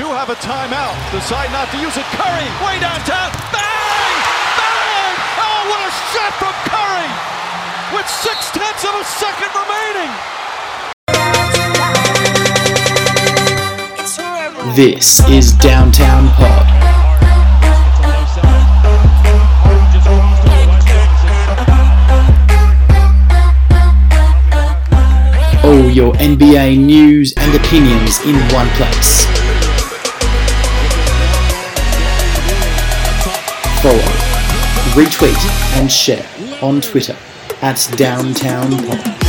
do have a timeout. Decide not to use it. Curry, way downtown. Bang! Bang! Oh, what a shot from Curry! With six tenths of a second remaining. This is Downtown Pod. All your NBA news and opinions in one place. Follow, retweet, and share on Twitter at Downtown Pod.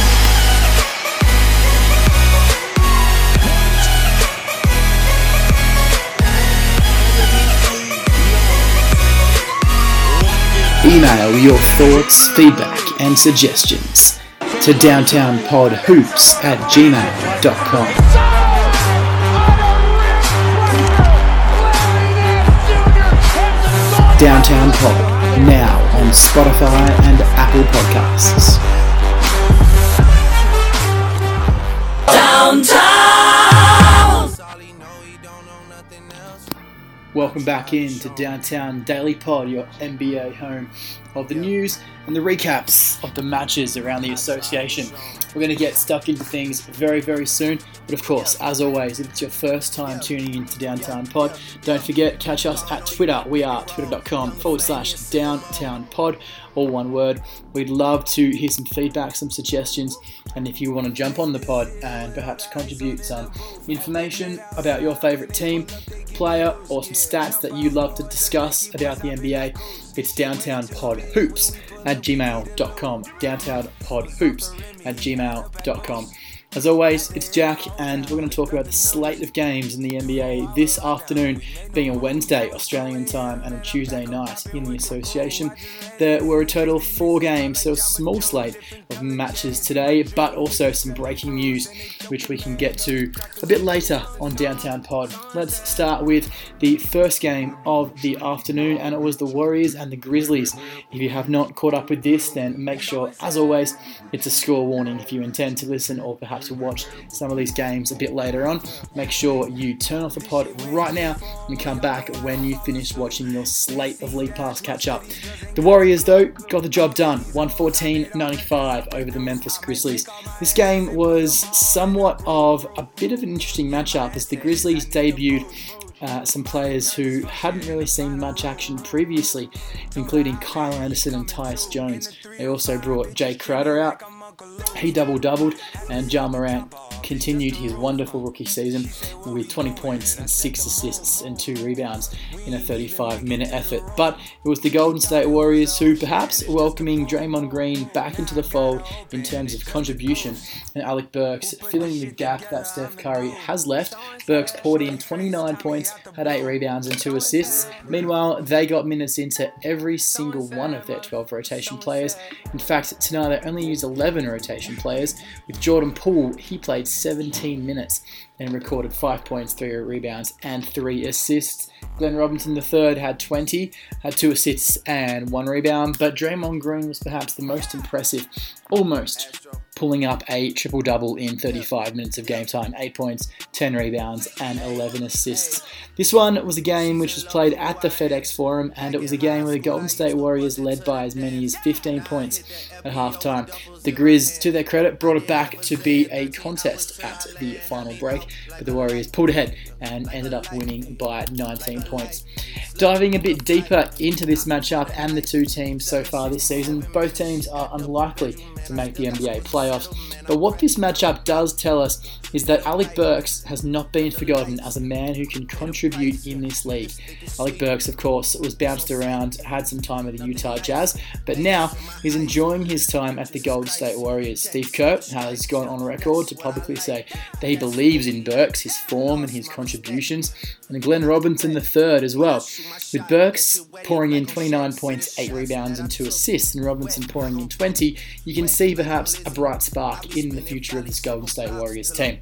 Email your thoughts, feedback, and suggestions to downtownpodhoops at gmail.com. Now on Spotify and Apple Podcasts. Downtown! Welcome back in to Downtown Daily Pod, your NBA home of the news and the recaps of the matches around the association. We're going to get stuck into things very, very soon. But of course, as always, if it's your first time tuning into Downtown Pod, don't forget, catch us at Twitter. We are twitter.com forward slash downtown pod, all one word. We'd love to hear some feedback, some suggestions, and if you want to jump on the pod and perhaps contribute some information about your favourite team, player, or some stats that you love to discuss about the NBA, it's Downtown Pod Hoops at gmail.com. Downtown Pod Hoops at gmail.com. As always, it's Jack, and we're going to talk about the slate of games in the NBA this afternoon, being a Wednesday Australian time and a Tuesday night in the association. There were a total of four games, so a small slate of matches today, but also some breaking news, which we can get to a bit later on Downtown Pod. Let's start with the first game of the afternoon, and it was the Warriors and the Grizzlies. If you have not caught up with this, then make sure, as always, it's a score warning if you intend to listen or perhaps to watch some of these games a bit later on. Make sure you turn off the pod right now and come back when you finish watching your slate of League Pass catch up. The Warriors, though, got the job done 114 95 over the Memphis Grizzlies. This game was somewhat of a bit of an interesting matchup as the Grizzlies debuted uh, some players who hadn't really seen much action previously, including Kyle Anderson and Tyus Jones. They also brought Jae Crowder out. He double doubled, and Ja Morant continued his wonderful rookie season with 20 points and 6 assists and 2 rebounds in a 35 minute effort. But it was the Golden State Warriors who perhaps welcoming Draymond Green back into the fold in terms of contribution and Alec Burks filling the gap that Steph Curry has left. Burks poured in 29 points, had 8 rebounds and 2 assists. Meanwhile, they got minutes into every single one of their 12 rotation players. In fact, tonight they only used 11 rotation players. With Jordan Poole, he played 17 minutes and recorded 5 points, 3 rebounds, and 3 assists. Glenn Robinson III had 20, had 2 assists and 1 rebound, but Draymond Green was perhaps the most impressive, almost pulling up a triple double in 35 minutes of game time 8 points, 10 rebounds, and 11 assists. This one was a game which was played at the FedEx Forum, and it was a game where the Golden State Warriors led by as many as 15 points at halftime. The Grizz, to their credit, brought it back to be a contest at the final break, but the Warriors pulled ahead and ended up winning by 19 points. Diving a bit deeper into this matchup and the two teams so far this season, both teams are unlikely to make the NBA playoffs. But what this matchup does tell us is that Alec Burks has not been forgotten as a man who can contribute in this league. Alec Burks, of course, was bounced around, had some time at the Utah Jazz, but now he's enjoying his time at the Golden State Warriors. Steve Kerr has gone on record to publicly say that he believes in Burks, his form, and his contributions, and Glenn Robinson III as well. With Burks pouring in 29 points, 8 rebounds, and 2 assists, and Robinson pouring in 20, you can see perhaps a bright spark in the future of this Golden State Warriors team.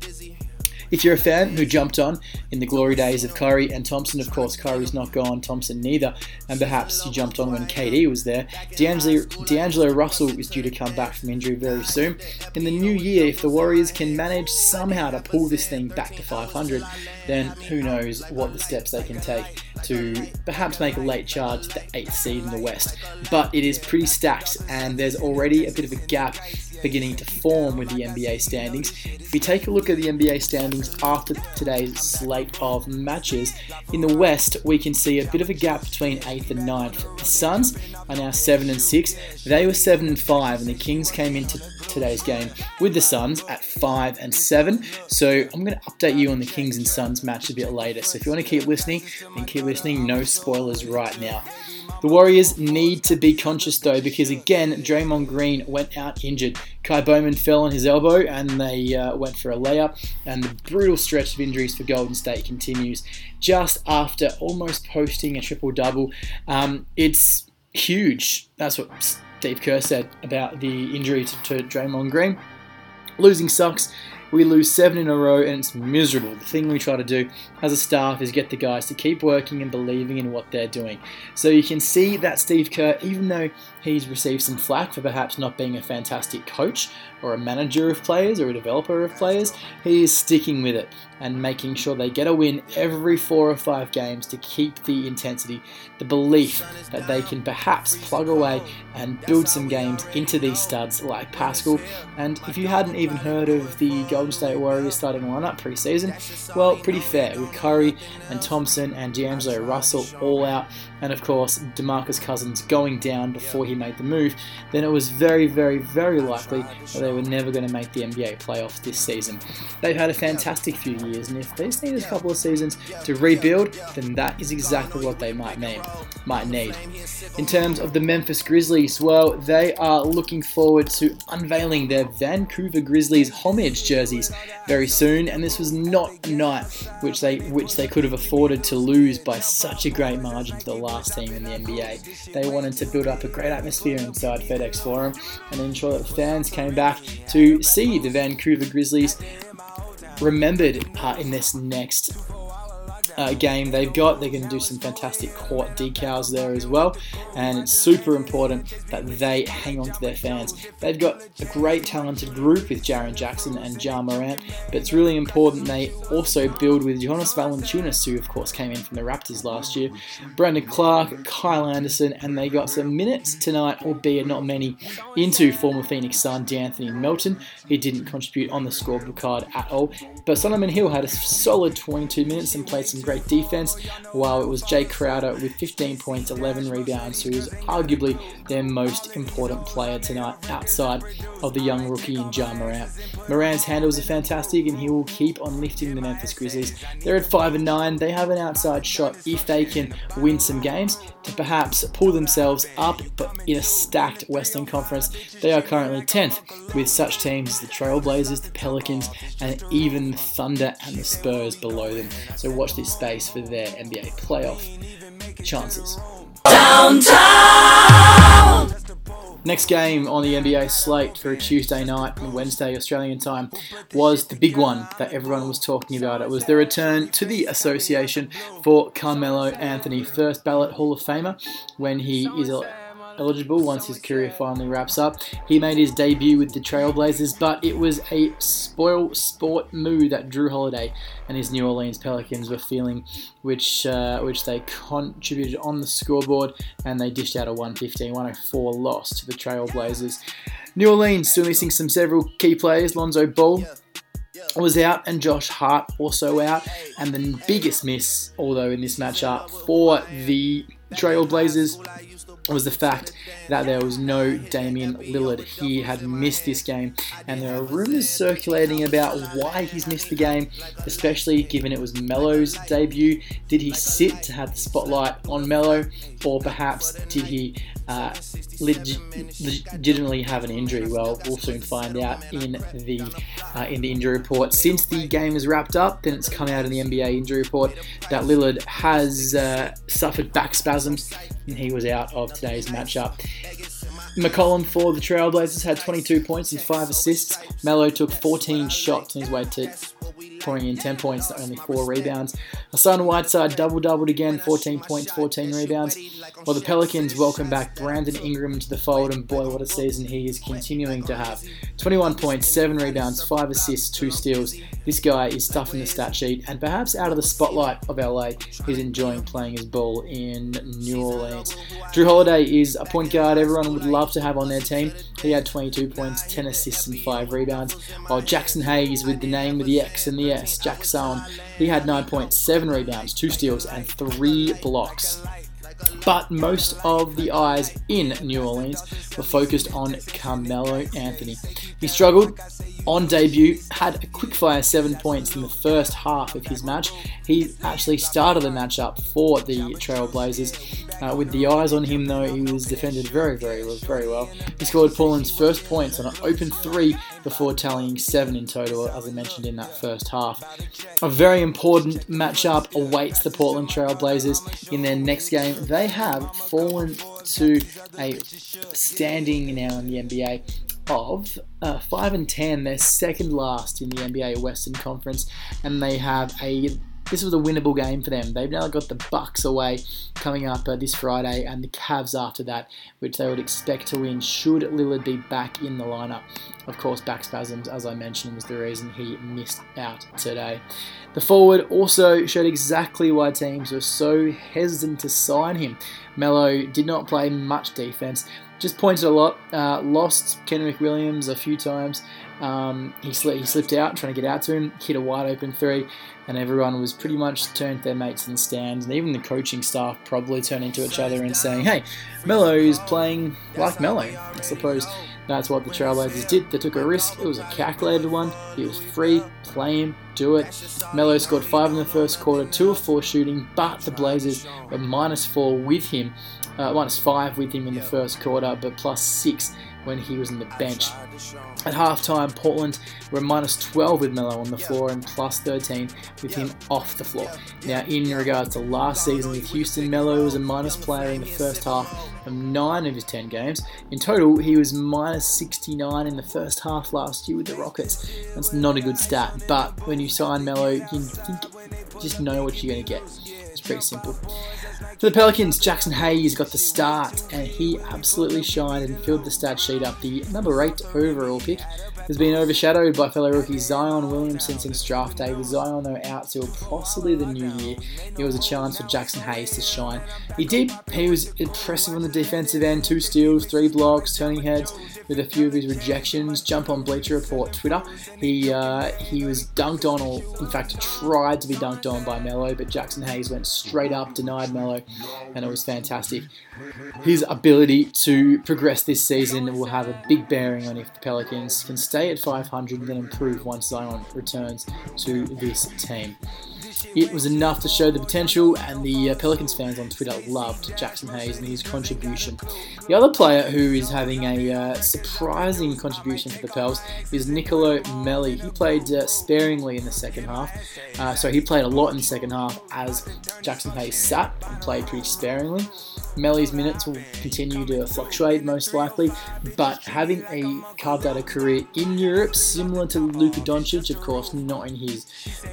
If you're a fan who jumped on in the glory days of Curry and Thompson, of course, Curry's not gone, Thompson neither, and perhaps you jumped on when KD was there, D'Angelo, D'Angelo Russell is due to come back from injury very soon. In the new year, if the Warriors can manage somehow to pull this thing back to 500, then who knows what the steps they can take to perhaps make a late charge to the 8th seed in the West. But it is pretty stacked, and there's already a bit of a gap beginning to form with the NBA standings. If we take a look at the NBA standings after today's slate of matches, in the West we can see a bit of a gap between 8th and 9th. The Suns are now 7 and 6. They were 7 and 5 and the Kings came into today's game with the Suns at 5 and 7. So I'm going to update you on the Kings and Suns match a bit later. So if you want to keep listening, then keep listening. No spoilers right now. The Warriors need to be conscious though, because again, Draymond Green went out injured. Ky Bowman fell on his elbow and they uh, went for a layup, and the brutal stretch of injuries for Golden State continues just after almost posting a triple double. Um, it's huge. That's what Steve Kerr said about the injury to, to Draymond Green. Losing sucks. We lose seven in a row and it's miserable. The thing we try to do as a staff is get the guys to keep working and believing in what they're doing. So you can see that Steve Kerr, even though he's received some flack for perhaps not being a fantastic coach or a manager of players or a developer of players, he is sticking with it and making sure they get a win every four or five games to keep the intensity, the belief that they can perhaps plug away and build some games into these studs like Paschall. And if you hadn't even heard of the Golden State Warriors starting lineup preseason, well, pretty fair with Curry and Thompson and D'Angelo Russell all out, and of course DeMarcus Cousins going down before he made the move, then it was very, very, very likely that they were never going to make the NBA playoffs this season. They've had a fantastic few years and if they just need a couple of seasons to rebuild, then that is exactly what they might need. Might need. In terms of the Memphis Grizzlies, well, they are looking forward to unveiling their Vancouver Grizzlies homage jerseys very soon, and this was not a night which they which they could have afforded to lose by such a great margin to the last team in the NBA. They wanted to build up a great atmosphere inside FedEx Forum. And ensure that fans came back to see the Vancouver Grizzlies remembered uh, in this next uh, game they've got. They're going to do some fantastic court decals there as well, and it's super important that they hang on to their fans. They've got a great talented group with Jaren Jackson and Ja Morant, but it's really important they also build with Jonas Valanciunas, who of course came in from the Raptors last year, Brandon Clarke, Kyle Anderson, and they got some minutes tonight, albeit not many, into former Phoenix Sun De'Anthony Melton. He didn't contribute on the scoreboard at all, but Solomon Hill had a solid 22 minutes and played some great defense, while it was Jae Crowder with 15 points, 11 rebounds, who is arguably their most important player tonight outside of the young rookie in Ja Morant. Morant's handles are fantastic and he will keep on lifting the Memphis Grizzlies. They're at 5 and 9. They have an outside shot if they can win some games to perhaps pull themselves up, but in a stacked Western Conference, they are currently 10th with such teams as the Trailblazers, the Pelicans, and even the Thunder and the Spurs below them. So watch this space for their NBA playoff chances. Downtown! Next game on the NBA slate for a Tuesday night and Wednesday Australian time was the big one that everyone was talking about. It was the return to the association for Carmelo Anthony, first ballot Hall of Famer when he is eligible once his career finally wraps up. He made his debut with the Trailblazers, but it was a spoil sport move that Jrue Holiday and his New Orleans Pelicans were feeling, which uh, which they contributed on the scoreboard, and they dished out a 115-104 loss to the Trailblazers. New Orleans still missing some several key players. Lonzo Ball was out and Josh Hart also out. And the biggest miss, although in this matchup for the Trailblazers, was the fact that there was no Damian Lillard. He had missed this game, and there are rumors circulating about why he's missed the game, especially given it was Melo's debut. Did he sit to have the spotlight on Melo, or perhaps did he uh, leg- legitimately have an injury? Well, we'll soon find out in the uh, in the injury report. Since the game is wrapped up, then it's come out in the NBA injury report that Lillard has uh, suffered back spasms and he was out of today's matchup. McCollum for the Trailblazers had 22 points and 5 assists. Melo took 14 shots on his way to pouring in 10 points to only 4 rebounds. Hassan Whiteside double doubled again, 14 points, 14 rebounds. While the Pelicans welcome back Brandon Ingram to the fold, and boy, what a season he is continuing to have. 21 points, 7 rebounds, 5 assists, 2 steals. This guy is stuffing the stat sheet, and perhaps out of the spotlight of LA, he's enjoying playing his ball in New Orleans. Jrue Holiday is a point guard everyone would love to have on their team. He had 22 points, 10 assists, and 5 rebounds. While Jaxson Hayes, with the name with the X and the S, Jackson, he had 9.7 rebounds, 2 steals, and 3 blocks. But most of the eyes in New Orleans were focused on Carmelo Anthony. He struggled on debut, had a quickfire seven points in the first half of his match. He actually started the matchup for the Trailblazers. Uh, with the eyes on him, though, he was defended very, very, very well. He scored Portland's first points on an open three before tallying seven in total, as I mentioned in that first half. A very important matchup awaits the Portland Trailblazers in their next game. They have fallen to a standing now in the NBA of uh, 5 and 10. They're second last in the NBA Western Conference, and they have a this was a winnable game for them. They've now got the Bucks away coming up uh, this Friday, and the Cavs after that, which they would expect to win should Lillard be back in the lineup. Of course, back spasms, as I mentioned, was the reason he missed out today. The forward also showed exactly why teams were so hesitant to sign him. Melo did not play much defense, just pointed a lot, uh, lost Kenrich Williams a few times. Um, he, sli- he slipped out trying to get out to him, hit a wide open three, and everyone was pretty much turned their mates in the stands, and even the coaching staff probably turning to each other and saying, "Hey, Melo is playing like Melo." I suppose that's what the Trailblazers did. They took a risk. It was a calculated one. He was free. Play him. Do it. Melo scored five in the first quarter, two of four shooting, but the Blazers were minus four with him, uh, minus five with him in the first quarter, but plus six when he was in the bench. At halftime, Portland were minus 12 with Melo on the floor and plus 13 with him off the floor. Now, in regards to last season with Houston, Melo was a minus player in the first half of 9 of his 10 games. In total, he was minus 69 in the first half last year with the Rockets. That's not a good stat, but when you sign Melo, you think just know what you're going to get. It's pretty simple. For the Pelicans, Jaxson Hayes got the start, and he absolutely shined and filled the stat sheet up. The number eight overall pick has been overshadowed by fellow rookie Zion Williamson since draft day. With Zion though out till possibly the new year, it was a chance for Jaxson Hayes to shine. He did. He was impressive on the defensive end: two steals, three blocks, turning heads with a few of his rejections. Jump on Bleacher Report Twitter. He uh, he was dunked on, or in fact tried to be dunked on by Melo, but Jaxson Hayes went straight up, denied Melo, and it was fantastic. His ability to progress this season will have a big bearing on if the Pelicans can stay at 500 and then improve once Zion returns to this team. It was enough to show the potential, and the uh, Pelicans fans on Twitter loved Jaxson Hayes and his contribution. The other player who is having a uh, surprising contribution for the Pels is Nicolo Melli. He played uh, sparingly in the second half, uh, so he played a lot in the second half as Jaxson Hayes sat and played pretty sparingly. Melli's minutes will continue to fluctuate most likely, but having a carved out a career in Europe, similar to Luka Doncic, of course, not in his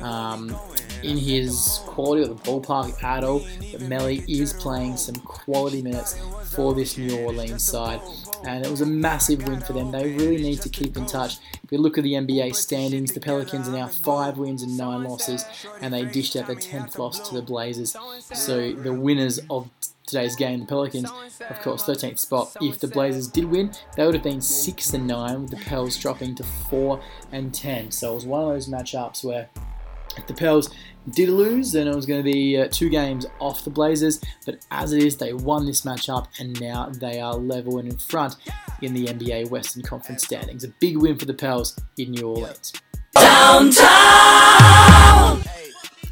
um, in his quality or the ballpark at all, but Melli is playing some quality minutes for this New Orleans side. And it was a massive win for them. They really need to keep in touch. If you look at the NBA standings, the Pelicans are now five wins and nine losses, and they dished out the 10th loss to the Blazers. So the winners of today's game, the Pelicans, of course, 13th spot. If the Blazers did win, they would have been 6 and 9, with the Pels dropping to 4 and 10. So it was one of those matchups where if the Pels did lose, then it was going to be uh, two games off the Blazers. But as it is, they won this matchup and now they are level and in front in the NBA Western Conference standings. A big win for the Pels in New Orleans. Downtown!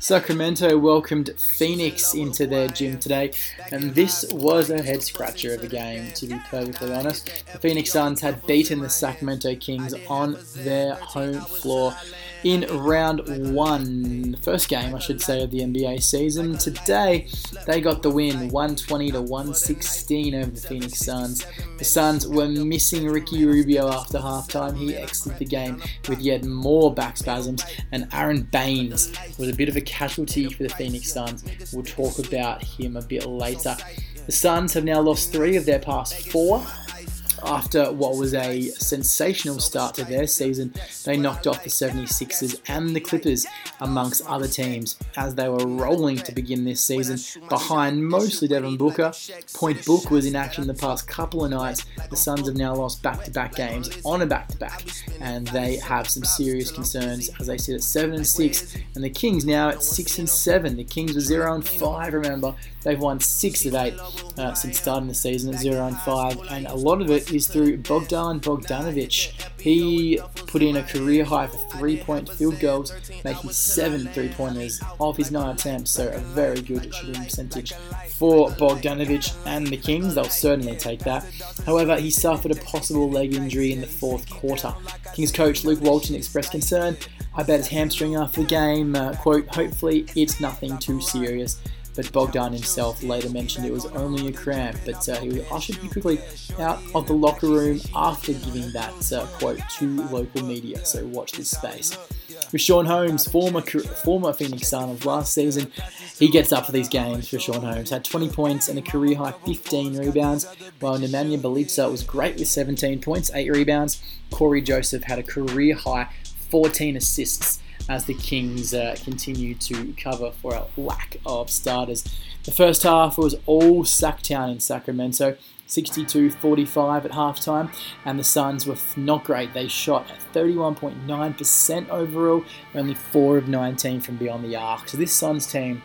Sacramento welcomed Phoenix into their gym today, and this was a head scratcher of a game, to be perfectly honest. The Phoenix Suns had beaten the Sacramento Kings on their home floor in round one, the first game, I should say, of the NBA season. Today, they got the win 120 to 116 over the Phoenix Suns. The Suns were missing Ricky Rubio after halftime. He exited the game with yet more back spasms, and Aron Baynes was a bit of a casualty for the Phoenix Suns. We'll talk about him a bit later. The Suns have now lost three of their past four after what was a sensational start to their season. They knocked off the 76ers and the Clippers, amongst other teams, as they were rolling to begin this season behind mostly Devin Booker. Point Book was in action the past couple of nights. The Suns have now lost back to back games on a back to back, and they have some serious concerns as they sit at 7 and 6, and the Kings now at 6 and 7. The Kings were 0 and 5, remember. They've won 6 of 8 uh, since starting the season at 0 and 5, and a lot of it is through Bogdan Bogdanovic. He put in a career high for three point field goals, making seven three pointers of his nine attempts, so a very good shooting percentage for Bogdanovic and the Kings. They'll certainly take that. However, he suffered a possible leg injury in the fourth quarter. Kings coach Luke Walton expressed concern. I bet his hamstring after the game. Uh, quote, hopefully it's nothing too serious but Bogdan himself later mentioned it was only a cramp, but uh, he was ushered quickly out of the locker room after giving that uh, quote to local media, so watch this space. Richaun Holmes, former former Phoenix Sun of last season, he gets up for these games. Richaun Holmes had 20 points and a career high 15 rebounds, while Nemanja Bjelica was great with 17 points, 8 rebounds. Cory Joseph had a career high 14 assists as the Kings uh, continue to cover for a lack of starters. The first half was all Sacktown in Sacramento. 62 45 at halftime, and the Suns were not great. They shot at 31.9% overall, only 4 of 19 from beyond the arc. So, this Suns team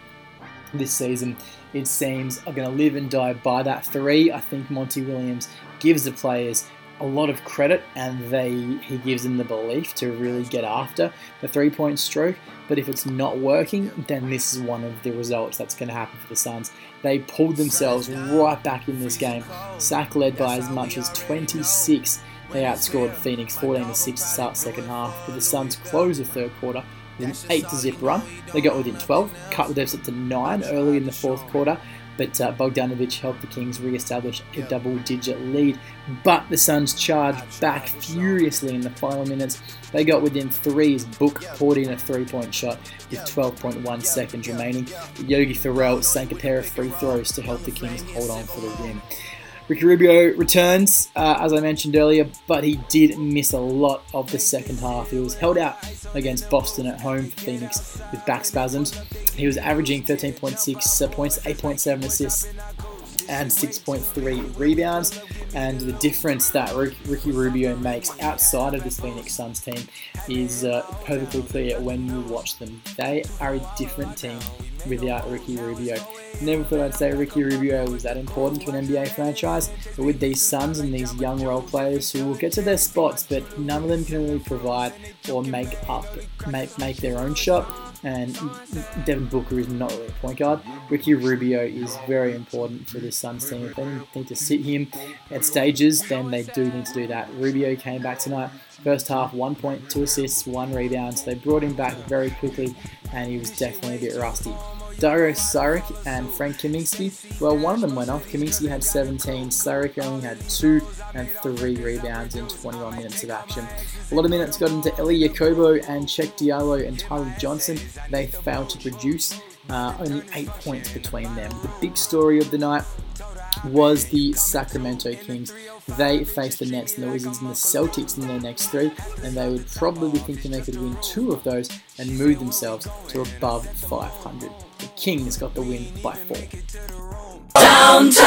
this season, it seems, are going to live and die by that three. I think Monty Williams gives the players a lot of credit and they he gives them the belief to really get after the three point stroke. But if it's not working, then this is one of the results that's going to happen for the Suns. They pulled themselves right back in this game. Sack led by as much as 26. They outscored Phoenix 14 to 6 to start second half. But the Suns closed the third quarter with an 8 to zip run. They got within 12, cut the deficit to 9 early in the fourth quarter, but uh, Bogdanovic helped the Kings re-establish a double-digit lead. But the Suns charged back furiously in the final minutes. They got within three as Book poured in a three-point shot with 12.1 seconds remaining. Yogi Ferrell sank a pair of free throws to help the Kings hold on for the win. Ricky Rubio returns, uh, as I mentioned earlier, but he did miss a lot of the second half. He was held out against Boston at home for Phoenix with back spasms. He was averaging 13.6 uh, points, 8.7 assists, and 6.3 rebounds. And the difference that Ricky Rubio makes outside of this Phoenix Suns team is uh, perfectly clear when you watch them. They are a different team without Ricky Rubio. Never thought I'd say Ricky Rubio was that important to an NBA franchise, but with these Suns and these young role players who will get to their spots, but none of them can really provide or make up, make, make their own shot. And Devin Booker is not really a point guard. Ricky Rubio is very important for this Suns team. If they need to sit him at stages, then they do need to do that. Rubio came back tonight. First half, one point, two assists, one rebound. So they brought him back very quickly, and he was definitely a bit rusty. Dario Saric and Frank Kaminsky, well, one of them went off. Kaminsky had 17, Saric only had 2 and 3 rebounds in 21 minutes of action. A lot of minutes got into Elie Okobo and Cheick Diallo and Tyler Johnson. They failed to produce, uh, only 8 points between them. The big story of the night was the Sacramento Kings. They faced the Nets and the Wizards and the Celtics in their next three, and they would probably be thinking they could win two of those and move themselves to above 500. The Kings got the win by four. Downtown!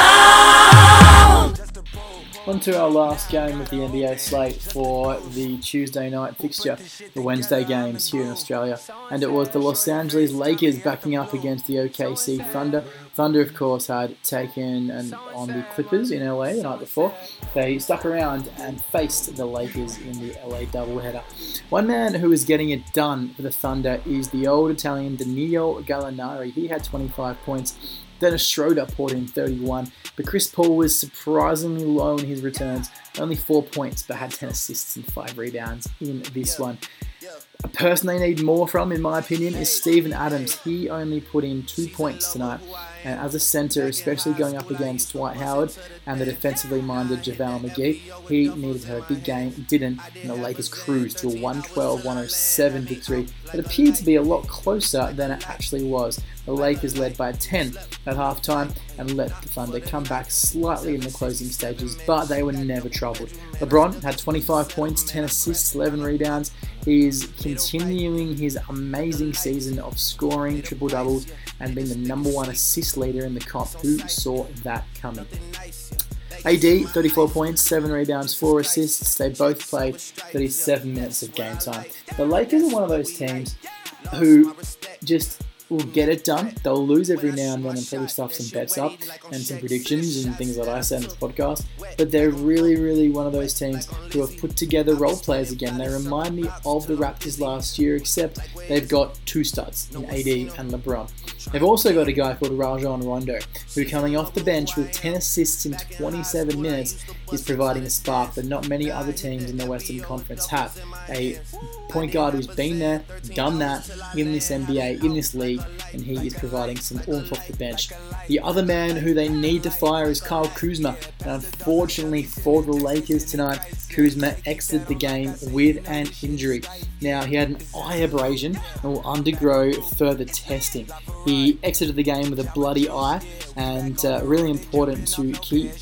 On to our last game of the NBA slate for the Tuesday night fixture, the Wednesday games here in Australia. And it was the Los Angeles Lakers backing up against the OKC Thunder. Thunder, of course, had taken an, on the Clippers in LA the night before. They stuck around and faced the Lakers in the LA doubleheader. One man who is getting it done for the Thunder is the old Italian Danilo Gallinari. He had 25 points Dennis Schroeder poured in 31, but Chris Paul was surprisingly low in his returns, only 4 points, but had 10 assists and 5 rebounds in this one. A person they need more from, in my opinion, is Steven Adams. He only put in two points tonight. And as a centre, especially going up against Dwight Howard and the defensively minded JaVale McGee, he needed to have a big game, didn't, and the Lakers cruised to a 112 107 victory that appeared to be a lot closer than it actually was. The Lakers led by 10 at halftime and let the Thunder come back slightly in the closing stages, but they were never troubled. LeBron had 25 points, 10 assists, 11 rebounds. He is continuing his amazing season of scoring triple doubles and being the number one assist leader in the comp. Who saw that coming? AD, 34 points, 7 rebounds, 4 assists. They both played 37 minutes of game time. The Lakers are one of those teams who just will get it done. They'll lose every now and then and probably stuff some bets up and some predictions and things that I say in this podcast. But they're really, really one of those teams who have put together role players again. They remind me of the Raptors last year, except they've got two studs in AD and LeBron. They've also got a guy called Rajon Rondo, who coming off the bench with 10 assists in 27 minutes is providing a spark that not many other teams in the Western Conference have. A point guard who's been there, done that in this NBA, in this league, and he is providing some oomph off the bench. The other man who they need to fire is Kyle Kuzma, and unfortunately for the Lakers tonight, Kuzma exited the game with an injury. Now, he had an eye abrasion and will undergo further testing. He exited the game with a bloody eye, and uh, really important to keep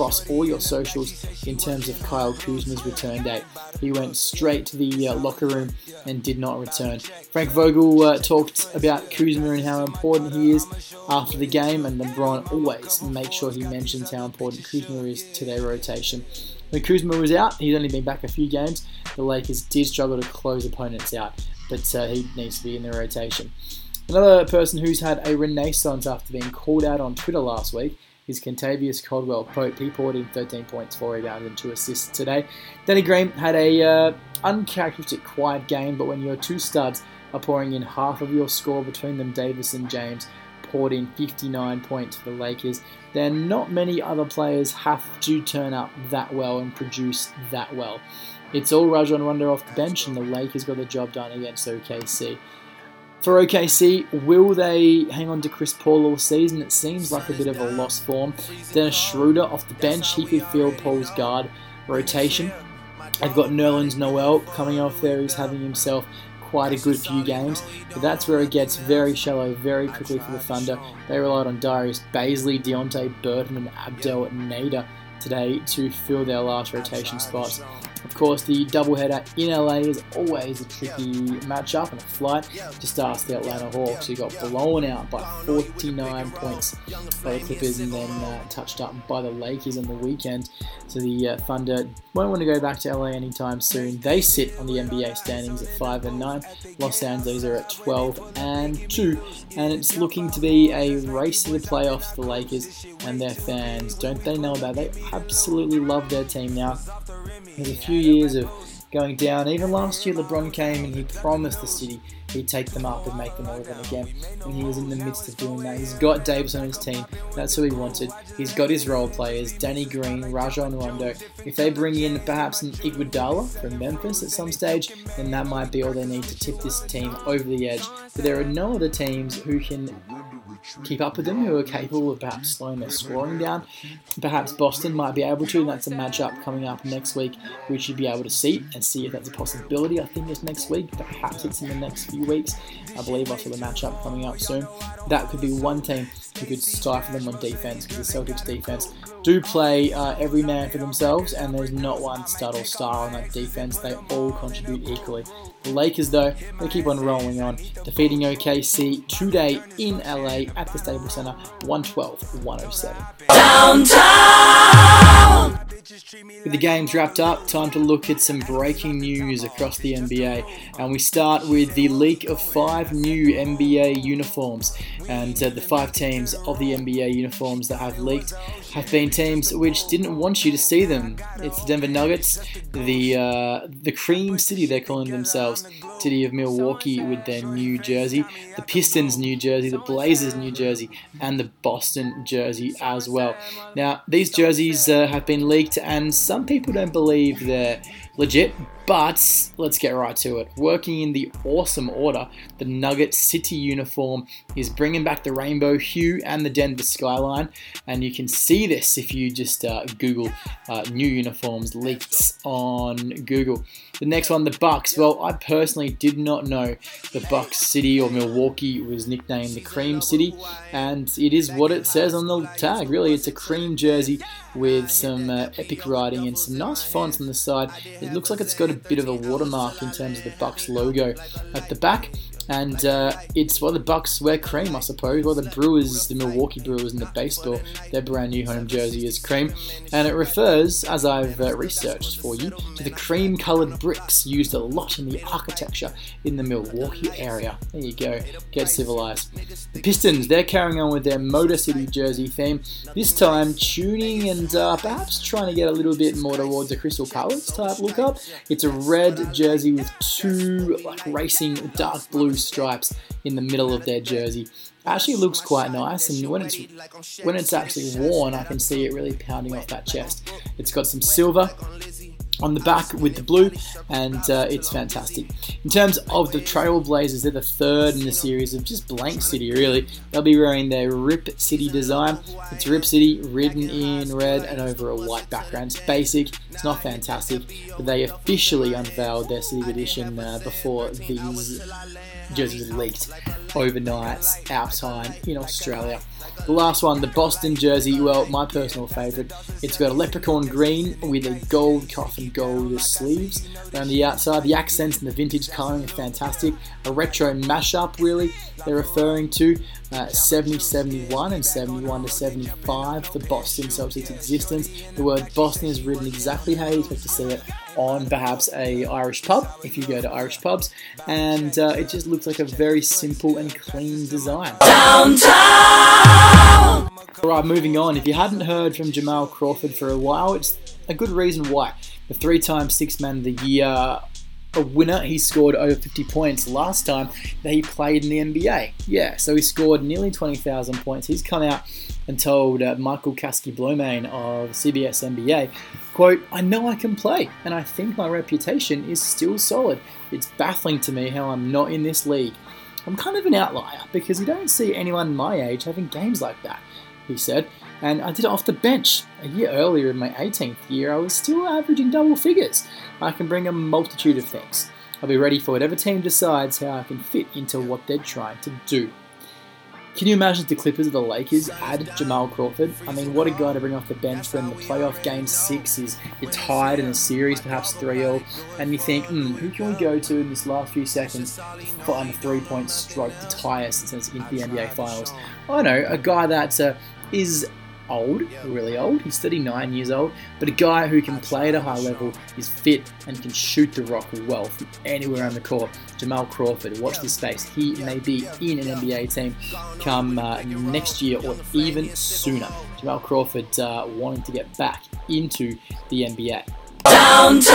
across all your socials in terms of Kyle Kuzma's return date. He went straight to the uh, locker room and did not return. Frank Vogel uh, talked about Kuzma and how important he is after the game, and LeBron always makes sure he mentions how important Kuzma is to their rotation. When Kuzma was out, he's only been back a few games. The Lakers did struggle to close opponents out, but uh, he needs to be in the rotation. Another person who's had a renaissance after being called out on Twitter last week is Kentavious Caldwell Pope. He poured in 13 points, 4 rebounds, and 2 assists today. Danny Green had a uh, uncharacteristic quiet game, but when your two studs are pouring in half of your score between them, Davis and James poured in 59 points for the Lakers, then not many other players have to turn up that well and produce that well. It's all Rajon Rondo off the bench, and the Lakers got the job done against OKC. For OKC, will they hang on to Chris Paul all season? It seems like a bit of a lost form. Dennis Schroeder off the bench, he could fill Paul's guard rotation. I've got Nerlens Noel coming off there, he's having himself quite a good few games, but that's where it gets very shallow very quickly for the Thunder. They relied on Darius Bazley, Deonte Burton, and Abdel Nader today to fill their last rotation spots. Course, the doubleheader in LA is always a tricky matchup and a flight. Just ask the Atlanta Hawks, who got blown out by 49 points by the Clippers and then uh, touched up by the Lakers on the weekend. So the uh, Thunder won't want to go back to LA anytime soon. They sit on the NBA standings at 5 and 9. Los Angeles are at 12 and 2. And it's looking to be a race to the playoffs for the Lakers and their fans. Don't they know about it? They absolutely love their team now. There's a few years of going down. Even last year, LeBron came and he promised the city he'd take them up and make them relevant again. And he is in the midst of doing that. He's got Davis on his team. That's who he wanted. He's got his role players, Danny Green, Rajon Rondo. If they bring in perhaps an Iguodala from Memphis at some stage, then that might be all they need to tip this team over the edge. But there are no other teams who can keep up with them, who are capable of perhaps slowing their scoring down. Perhaps Boston might be able to. And that's a matchup coming up next week. We should be able to see and see if that's a possibility. I think it's next week. Perhaps it's in the next few weeks. I believe saw the matchup coming up soon. That could be one team who could stifle them on defense because the Celtics defense do play uh, every man for themselves, and there's not one stud or star on that defense. They all contribute equally. The Lakers, though, they keep on rolling on, defeating OKC today in LA at the Staples Center, 112 107. Downtown! With the games wrapped up, time to look at some breaking news across the NBA. And we start with the leak of five new NBA uniforms. And uh, the five teams of the NBA uniforms that have leaked have been teams which didn't want you to see them. It's the Denver Nuggets, the uh, the Cream City they're calling themselves, City of Milwaukee with their new jersey, the Pistons new jersey, the Blazers new jersey, and the Boston jersey as well. Now these jerseys uh, have been leaked, and some people don't believe they're legit. But let's get right to it. Working in the awesome order, the Nugget City uniform is bringing back the rainbow hue and the Denver skyline, and you can see this if you just uh, Google uh, new uniforms leaked on Google. The next one, the Bucks. Well, I personally did not know the Bucks City or Milwaukee was nicknamed the Cream City, and it is what it says on the tag. Really, it's a cream jersey with some uh, epic writing and some nice fonts on the side. It looks like it's got a bit of a watermark in terms of the Bucks logo at the back and uh, it's well the Bucks wear cream, I suppose. Well, the Brewers, the Milwaukee Brewers, in the baseball, their brand new home jersey is cream, and it refers, as I've uh, researched for you, to the cream-colored bricks used a lot in the architecture in the Milwaukee area. There you go, get civilized. The Pistons, they're carrying on with their Motor City jersey theme, this time tuning and uh, perhaps trying to get a little bit more towards a Crystal Palace type look up. It's a red jersey with two like racing dark blue stripes in the middle of their jersey. Actually looks quite nice, and when it's when it's actually worn, I can see it really pounding off that chest. It's got some silver on the back with the blue, and uh, it's fantastic. In terms of the Trailblazers, they're the third in the series of just blank city, really. They'll be wearing their Rip City design. It's Rip City written in red and over a white background. It's basic, it's not fantastic, but they officially unveiled their city edition uh, before these jerseys leaked overnight our time in Australia. The last one, the Boston jersey, well, my personal favourite. It's got a leprechaun green with a gold cuff and gold sleeves around the outside. The accents and the vintage colouring are fantastic. A retro mashup, really, they're referring to. Uh, 70 71 and 71 to 75 for Boston Celtics existence. The word Boston is written exactly how you expect to see it on perhaps a Irish pub if you go to Irish pubs, and uh, it just looks like a very simple and clean design. Downtown. Alright, moving on. If you hadn't heard from Jamal Crawford for a while, it's a good reason why. The three-time Six Man of the Year a winner. He scored over 50 points last time that he played in the NBA. Yeah, so he scored nearly 20,000 points. He's come out and told uh, Michael Kaskey-Blomain of CBS NBA, quote, I know I can play, and I think my reputation is still solid. It's baffling to me how I'm not in this league. I'm kind of an outlier because you don't see anyone my age having games like that, he said. And I did it off the bench. A year earlier in my 18th year, I was still averaging double figures. I can bring a multitude of things. I'll be ready for whatever team decides how I can fit into what they're trying to do. Can you imagine the Clippers or the Lakers add Jamal Crawford? I mean, what a guy to bring off the bench when the playoff game six is you're tied in a series, perhaps 3 0, and you think, hmm, who can we go to in this last few seconds to find a three point stroke to tie us since into the NBA Finals? I know, a guy that uh, is old, really old. He's 39 years old, but a guy who can play at a high level, is fit, and can shoot the rock well from anywhere on the court. Jamal Crawford, watch this space. He may be in an NBA team come uh, next year or even sooner. Jamal Crawford uh, wanting to get back into the NBA. Downtown!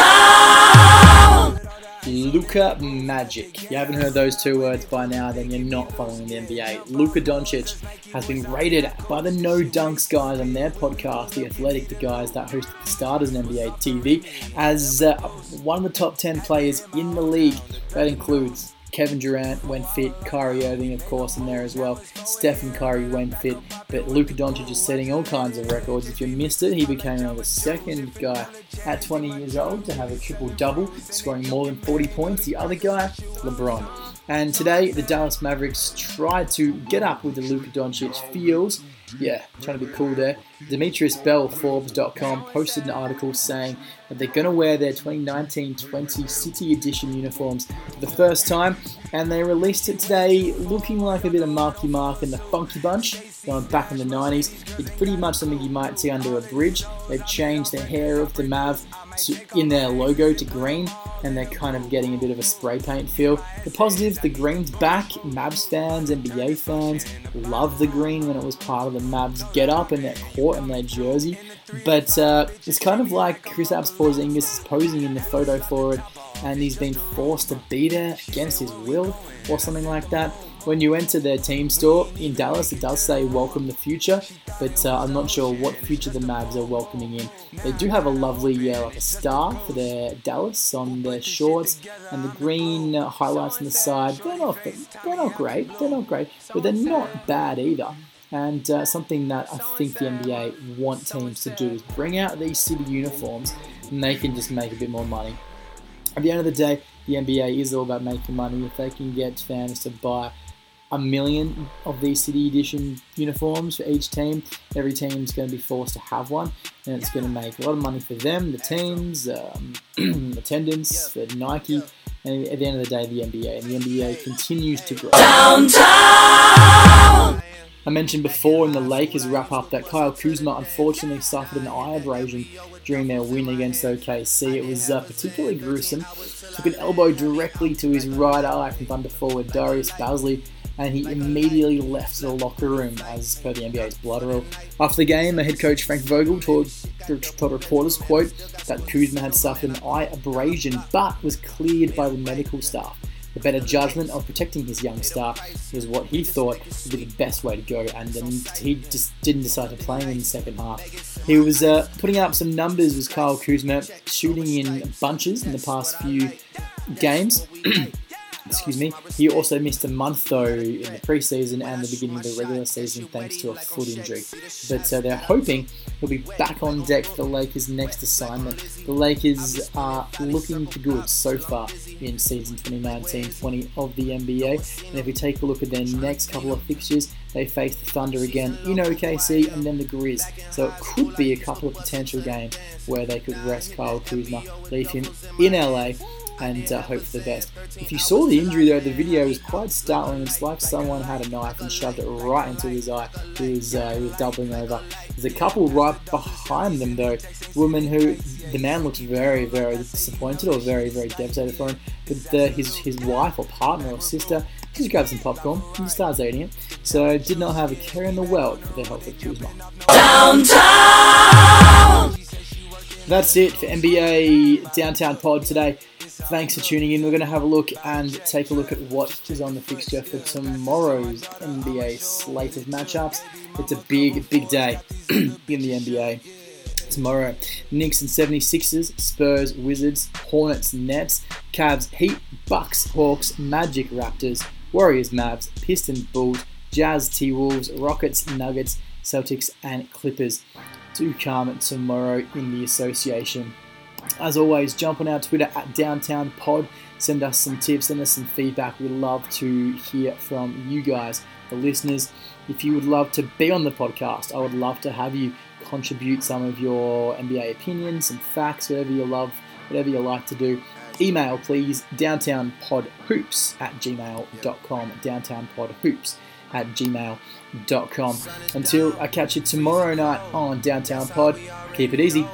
Luka Magic. If you haven't heard those two words by now, then you're not following the NBA. Luka Doncic has been rated by the No Dunks guys on their podcast, The Athletic, the guys that host the Starters in NBA TV, as uh, one of the top 10 players in the league. That includes Kevin Durant went fit, Kyrie Irving, of course, in there as well. Stephen Curry went fit, but Luka Doncic is setting all kinds of records. If you missed it, he became the second guy at 20 years old to have a triple double, scoring more than 40 points. The other guy, LeBron. And today, the Dallas Mavericks tried to get up with the Luka Doncic feels yeah, trying to be cool there. Demetrius Bell, Forbes.com, posted an article saying that they're going to wear their 2019-20 City Edition uniforms for the first time, and they released it today looking like a bit of Marky Mark and the Funky Bunch, going back in the 90s. It's pretty much something you might see under a bridge. They've changed the hair of the Mav to, in their logo to green, and they're kind of getting a bit of a spray paint feel. The positives, the green's back. Mavs fans, NBA fans love the green when it was part of the Mavs get up in their court and their jersey. But uh, it's kind of like Kristaps Porzingis is posing in the photo for it, and he's been forced to be there against his will or something like that. When you enter their team store in Dallas, it does say "Welcome the Future," but uh, I'm not sure what future the Mavs are welcoming in. They do have a lovely uh, like a star for their Dallas on their shorts, and the green uh, highlights on the side. They're not they're not great. They're not great, but they're not bad either. And uh, something that I think the NBA want teams to do is bring out these city uniforms, and they can just make a bit more money. At the end of the day, the NBA is all about making money. If they can get fans to buy a million of these City Edition uniforms for each team, every team is going to be forced to have one, and it's going to make a lot of money for them, the teams, um, attendance for Nike, and at the end of the day, the NBA. And the NBA continues to grow. Downtown! I mentioned before in the Lakers wrap up that Kyle Kuzma unfortunately suffered an eye abrasion during their win against OKC. It was uh, particularly gruesome. Took an elbow directly to his right eye from Thunder forward Darius Bazley, and he immediately left the locker room as per the NBA's blood rule. After the game, head coach Frank Vogel told, told reporters, quote, that Kuzma had suffered an eye abrasion but was cleared by the medical staff. The better judgment of protecting his young star was what he thought would be the best way to go, and then he just didn't decide to play in the second half. He was uh, putting up some numbers, with Kyle Kuzma, shooting in bunches in the past few games. excuse me. He also missed a month though in the preseason and the beginning of the regular season thanks to a foot injury. But uh, they're hoping he'll be back on deck for the Lakers' next assignment. The Lakers are looking good so far in season 2019-20 of the NBA. And if we take a look at their next couple of fixtures, they face the Thunder again in OKC and then the Grizz. So it could be a couple of potential games where they could rest Kyle Kuzma, leave him in LA and uh, hope for the best. If you saw the injury though, the video was quite startling. It's like someone had a knife and shoved it right into his eye. He was, uh, he was doubling over. There's a couple right behind them though, woman who the man looks very, very disappointed or very, very devastated for him. But the, his his wife or partner or sister just grabbed some popcorn and starts eating it. So did not have a care in the world for the health of Kuzma. Downtown. That's it for NBA Downtown Pod today. Thanks for tuning in. We're going to have a look and take a look at what is on the fixture for tomorrow's NBA slate of matchups. It's a big, big day in the NBA. Tomorrow, Knicks and 76ers, Spurs, Wizards, Hornets, Nets, Cavs, Heat, Bucks, Hawks, Magic, Raptors, Warriors, Mavs, Pistons, Bulls, Jazz, T Wolves, Rockets, Nuggets, Celtics, and Clippers to come tomorrow in the association. As always, jump on our Twitter at Downtown Pod. Send us some tips, send us some feedback. We'd love to hear from you guys, the listeners. If you would love to be on the podcast, I would love to have you contribute some of your NBA opinions, some facts, whatever you love, whatever you like to do. Email, please, downtownpodhoops at gmail.com. Downtownpodhoops at gmail.com. Until I catch you tomorrow night on Downtown Pod, keep it easy.